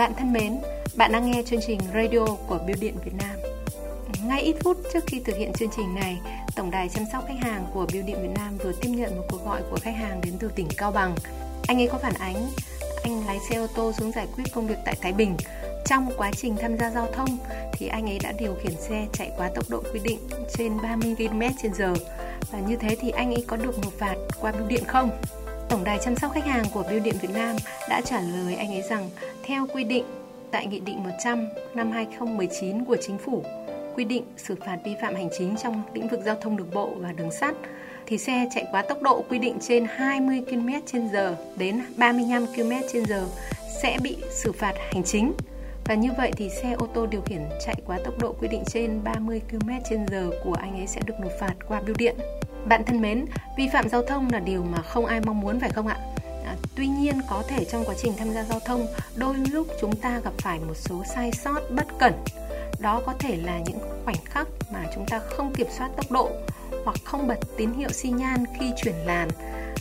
Bạn thân mến, bạn đang nghe chương trình radio của Bưu điện Việt Nam. Ngay ít phút trước khi thực hiện chương trình này, Tổng đài chăm sóc khách hàng của Bưu điện Việt Nam vừa tiếp nhận một cuộc gọi của khách hàng đến từ tỉnh Cao Bằng. Anh ấy có phản ánh anh lái xe ô tô xuống giải quyết công việc tại Thái Bình. Trong quá trình tham gia giao thông thì anh ấy đã điều khiển xe chạy quá tốc độ quy định trên 30 km/h và như thế thì anh ấy có được nộp phạt qua bưu điện không? Tổng đài chăm sóc khách hàng của Bưu điện Việt Nam đã trả lời anh ấy rằng, theo quy định tại Nghị định 100 năm 2019 của Chính phủ, quy định xử phạt vi phạm hành chính trong lĩnh vực giao thông đường bộ và đường sắt, thì xe chạy quá tốc độ quy định trên 20 km/h đến 35 km/h sẽ bị xử phạt hành chính. Và như vậy thì xe ô tô điều khiển chạy quá tốc độ quy định trên 30 km/h của anh ấy sẽ được nộp phạt qua bưu điện. Bạn thân mến, vi phạm giao thông là điều mà không ai mong muốn phải không ạ? À, tuy nhiên có thể trong quá trình tham gia giao thông đôi lúc chúng ta gặp phải một số sai sót bất cẩn. Đó có thể là những khoảnh khắc mà chúng ta không kiểm soát tốc độ hoặc không bật tín hiệu xi nhan khi chuyển làn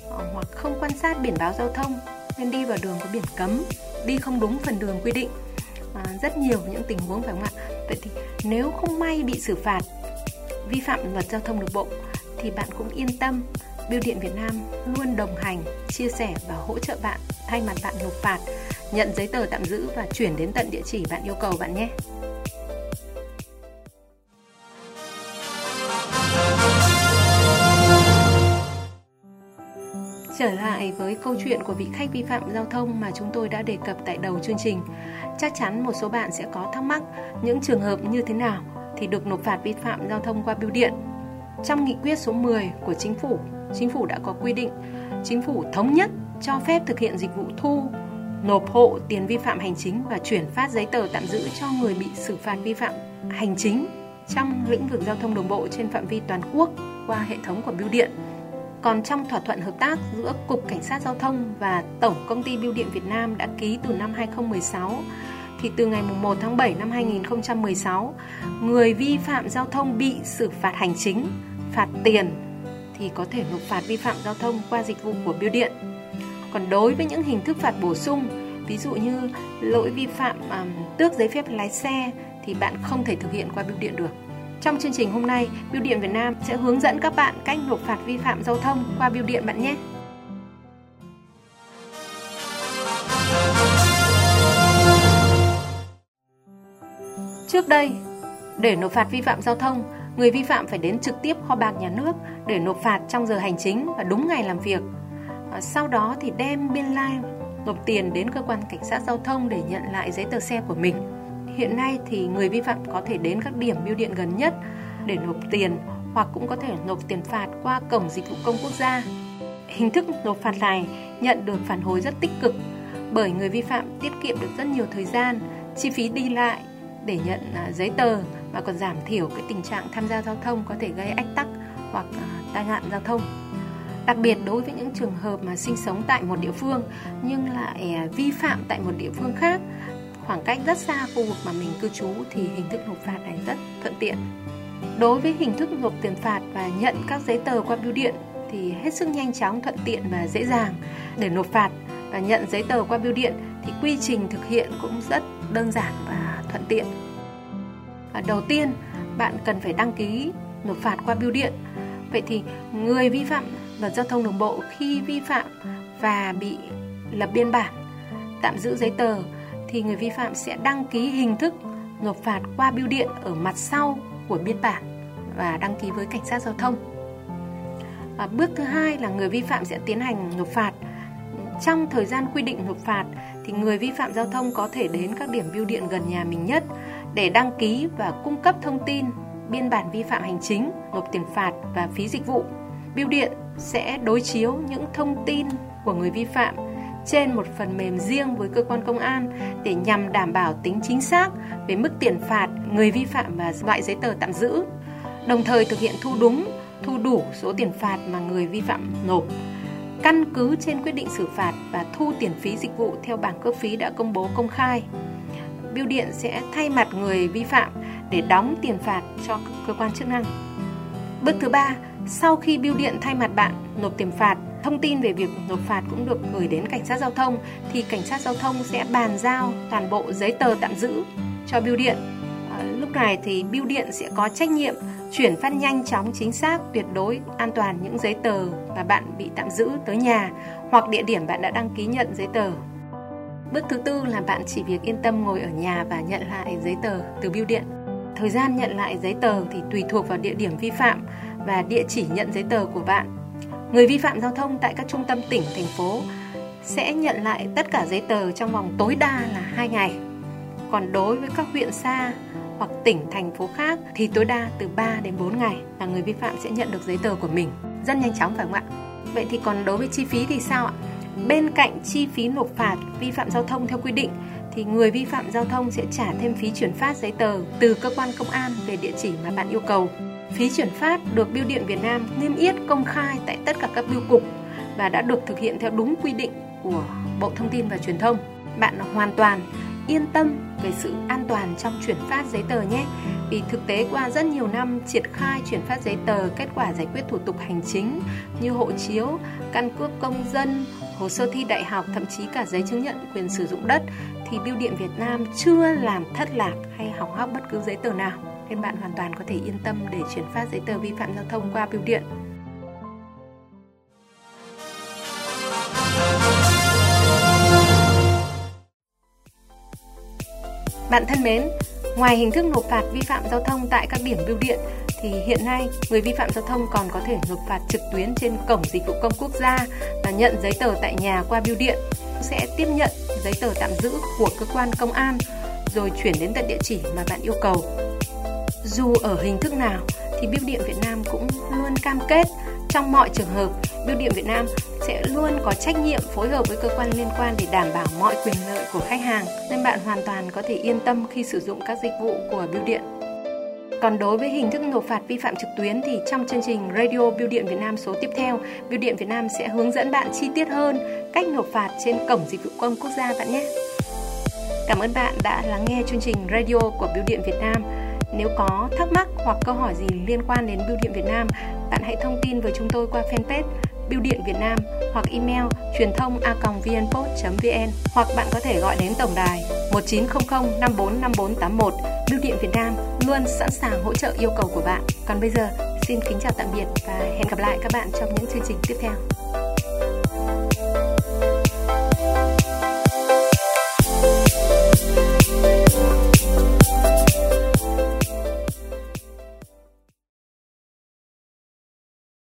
ờ, hoặc không quan sát biển báo giao thông nên đi vào đường có biển cấm đi không đúng phần đường quy định. À, rất nhiều những tình huống phải không ạ? Vậy thì nếu không may bị xử phạt vi phạm luật giao thông đường bộ thì bạn cũng yên tâm Biêu điện Việt Nam luôn đồng hành, chia sẻ và hỗ trợ bạn thay mặt bạn nộp phạt, nhận giấy tờ tạm giữ và chuyển đến tận địa chỉ bạn yêu cầu bạn nhé. Trở lại với câu chuyện của vị khách vi phạm giao thông mà chúng tôi đã đề cập tại đầu chương trình. Chắc chắn một số bạn sẽ có thắc mắc những trường hợp như thế nào thì được nộp phạt vi phạm giao thông qua bưu điện. Trong nghị quyết số 10 của chính phủ, chính phủ đã có quy định chính phủ thống nhất cho phép thực hiện dịch vụ thu, nộp hộ tiền vi phạm hành chính và chuyển phát giấy tờ tạm giữ cho người bị xử phạt vi phạm hành chính trong lĩnh vực giao thông đồng bộ trên phạm vi toàn quốc qua hệ thống của bưu điện. Còn trong thỏa thuận hợp tác giữa Cục Cảnh sát Giao thông và Tổng Công ty Bưu điện Việt Nam đã ký từ năm 2016 thì từ ngày 1 tháng 7 năm 2016, người vi phạm giao thông bị xử phạt hành chính, phạt tiền thì có thể nộp phạt vi phạm giao thông qua dịch vụ của bưu điện. Còn đối với những hình thức phạt bổ sung, ví dụ như lỗi vi phạm um, tước giấy phép lái xe thì bạn không thể thực hiện qua bưu điện được. Trong chương trình hôm nay, Bưu điện Việt Nam sẽ hướng dẫn các bạn cách nộp phạt vi phạm giao thông qua bưu điện bạn nhé. Trước đây, để nộp phạt vi phạm giao thông, người vi phạm phải đến trực tiếp kho bạc nhà nước để nộp phạt trong giờ hành chính và đúng ngày làm việc. À, sau đó thì đem biên lai nộp tiền đến cơ quan cảnh sát giao thông để nhận lại giấy tờ xe của mình. Hiện nay thì người vi phạm có thể đến các điểm bưu điện gần nhất để nộp tiền hoặc cũng có thể nộp tiền phạt qua cổng dịch vụ công quốc gia. Hình thức nộp phạt này nhận được phản hồi rất tích cực bởi người vi phạm tiết kiệm được rất nhiều thời gian, chi phí đi lại để nhận à, giấy tờ mà còn giảm thiểu cái tình trạng tham gia giao thông có thể gây ách tắc hoặc à, tai nạn giao thông. Đặc biệt đối với những trường hợp mà sinh sống tại một địa phương nhưng lại à, vi phạm tại một địa phương khác khoảng cách rất xa khu vực mà mình cư trú thì hình thức nộp phạt này rất thuận tiện. Đối với hình thức nộp tiền phạt và nhận các giấy tờ qua bưu điện thì hết sức nhanh chóng, thuận tiện và dễ dàng. Để nộp phạt và nhận giấy tờ qua bưu điện thì quy trình thực hiện cũng rất đơn giản và thuận tiện. À, đầu tiên, bạn cần phải đăng ký nộp phạt qua bưu điện. Vậy thì người vi phạm luật giao thông đường bộ khi vi phạm và bị lập biên bản tạm giữ giấy tờ thì người vi phạm sẽ đăng ký hình thức nộp phạt qua bưu điện ở mặt sau của biên bản và đăng ký với cảnh sát giao thông. Và bước thứ hai là người vi phạm sẽ tiến hành nộp phạt. Trong thời gian quy định nộp phạt thì người vi phạm giao thông có thể đến các điểm bưu điện gần nhà mình nhất để đăng ký và cung cấp thông tin biên bản vi phạm hành chính, nộp tiền phạt và phí dịch vụ. Bưu điện sẽ đối chiếu những thông tin của người vi phạm trên một phần mềm riêng với cơ quan công an để nhằm đảm bảo tính chính xác về mức tiền phạt người vi phạm và loại giấy tờ tạm giữ, đồng thời thực hiện thu đúng, thu đủ số tiền phạt mà người vi phạm nộp. Căn cứ trên quyết định xử phạt và thu tiền phí dịch vụ theo bảng cước phí đã công bố công khai, Bưu điện sẽ thay mặt người vi phạm để đóng tiền phạt cho cơ quan chức năng. Bước thứ ba, sau khi bưu điện thay mặt bạn nộp tiền phạt thông tin về việc nộp phạt cũng được gửi đến cảnh sát giao thông thì cảnh sát giao thông sẽ bàn giao toàn bộ giấy tờ tạm giữ cho bưu điện. À, lúc này thì bưu điện sẽ có trách nhiệm chuyển phát nhanh chóng chính xác tuyệt đối an toàn những giấy tờ mà bạn bị tạm giữ tới nhà hoặc địa điểm bạn đã đăng ký nhận giấy tờ. Bước thứ tư là bạn chỉ việc yên tâm ngồi ở nhà và nhận lại giấy tờ từ bưu điện. Thời gian nhận lại giấy tờ thì tùy thuộc vào địa điểm vi phạm và địa chỉ nhận giấy tờ của bạn. Người vi phạm giao thông tại các trung tâm tỉnh, thành phố sẽ nhận lại tất cả giấy tờ trong vòng tối đa là 2 ngày. Còn đối với các huyện xa hoặc tỉnh, thành phố khác thì tối đa từ 3 đến 4 ngày là người vi phạm sẽ nhận được giấy tờ của mình. Rất nhanh chóng phải không ạ? Vậy thì còn đối với chi phí thì sao ạ? Bên cạnh chi phí nộp phạt vi phạm giao thông theo quy định, thì người vi phạm giao thông sẽ trả thêm phí chuyển phát giấy tờ từ cơ quan công an về địa chỉ mà bạn yêu cầu. Phí chuyển phát được Bưu điện Việt Nam niêm yết công khai tại tất cả các bưu cục và đã được thực hiện theo đúng quy định của Bộ Thông tin và Truyền thông. Bạn hoàn toàn yên tâm về sự an toàn trong chuyển phát giấy tờ nhé. Vì thực tế qua rất nhiều năm triển khai chuyển phát giấy tờ kết quả giải quyết thủ tục hành chính như hộ chiếu, căn cước công dân, hồ sơ thi đại học, thậm chí cả giấy chứng nhận quyền sử dụng đất thì Bưu điện Việt Nam chưa làm thất lạc hay hỏng hóc bất cứ giấy tờ nào. Nên bạn hoàn toàn có thể yên tâm để chuyển phát giấy tờ vi phạm giao thông qua bưu điện. Bạn thân mến, ngoài hình thức nộp phạt vi phạm giao thông tại các điểm bưu điện thì hiện nay người vi phạm giao thông còn có thể nộp phạt trực tuyến trên cổng dịch vụ công quốc gia và nhận giấy tờ tại nhà qua bưu điện sẽ tiếp nhận giấy tờ tạm giữ của cơ quan công an rồi chuyển đến tận địa chỉ mà bạn yêu cầu. Dù ở hình thức nào thì Bưu điện Việt Nam cũng luôn cam kết trong mọi trường hợp, Bưu điện Việt Nam sẽ luôn có trách nhiệm phối hợp với cơ quan liên quan để đảm bảo mọi quyền lợi của khách hàng, nên bạn hoàn toàn có thể yên tâm khi sử dụng các dịch vụ của Bưu điện. Còn đối với hình thức nộp phạt vi phạm trực tuyến thì trong chương trình Radio Bưu điện Việt Nam số tiếp theo, Bưu điện Việt Nam sẽ hướng dẫn bạn chi tiết hơn cách nộp phạt trên cổng dịch vụ công quốc gia bạn nhé. Cảm ơn bạn đã lắng nghe chương trình radio của Bưu điện Việt Nam. Nếu có thắc mắc hoặc câu hỏi gì liên quan đến Bưu điện Việt Nam, bạn hãy thông tin với chúng tôi qua fanpage Bưu điện Việt Nam hoặc email truyền thông a.vnpost.vn hoặc bạn có thể gọi đến tổng đài 1900 545481. Bưu điện Việt Nam luôn sẵn sàng hỗ trợ yêu cầu của bạn. Còn bây giờ, xin kính chào tạm biệt và hẹn gặp lại các bạn trong những chương trình tiếp theo.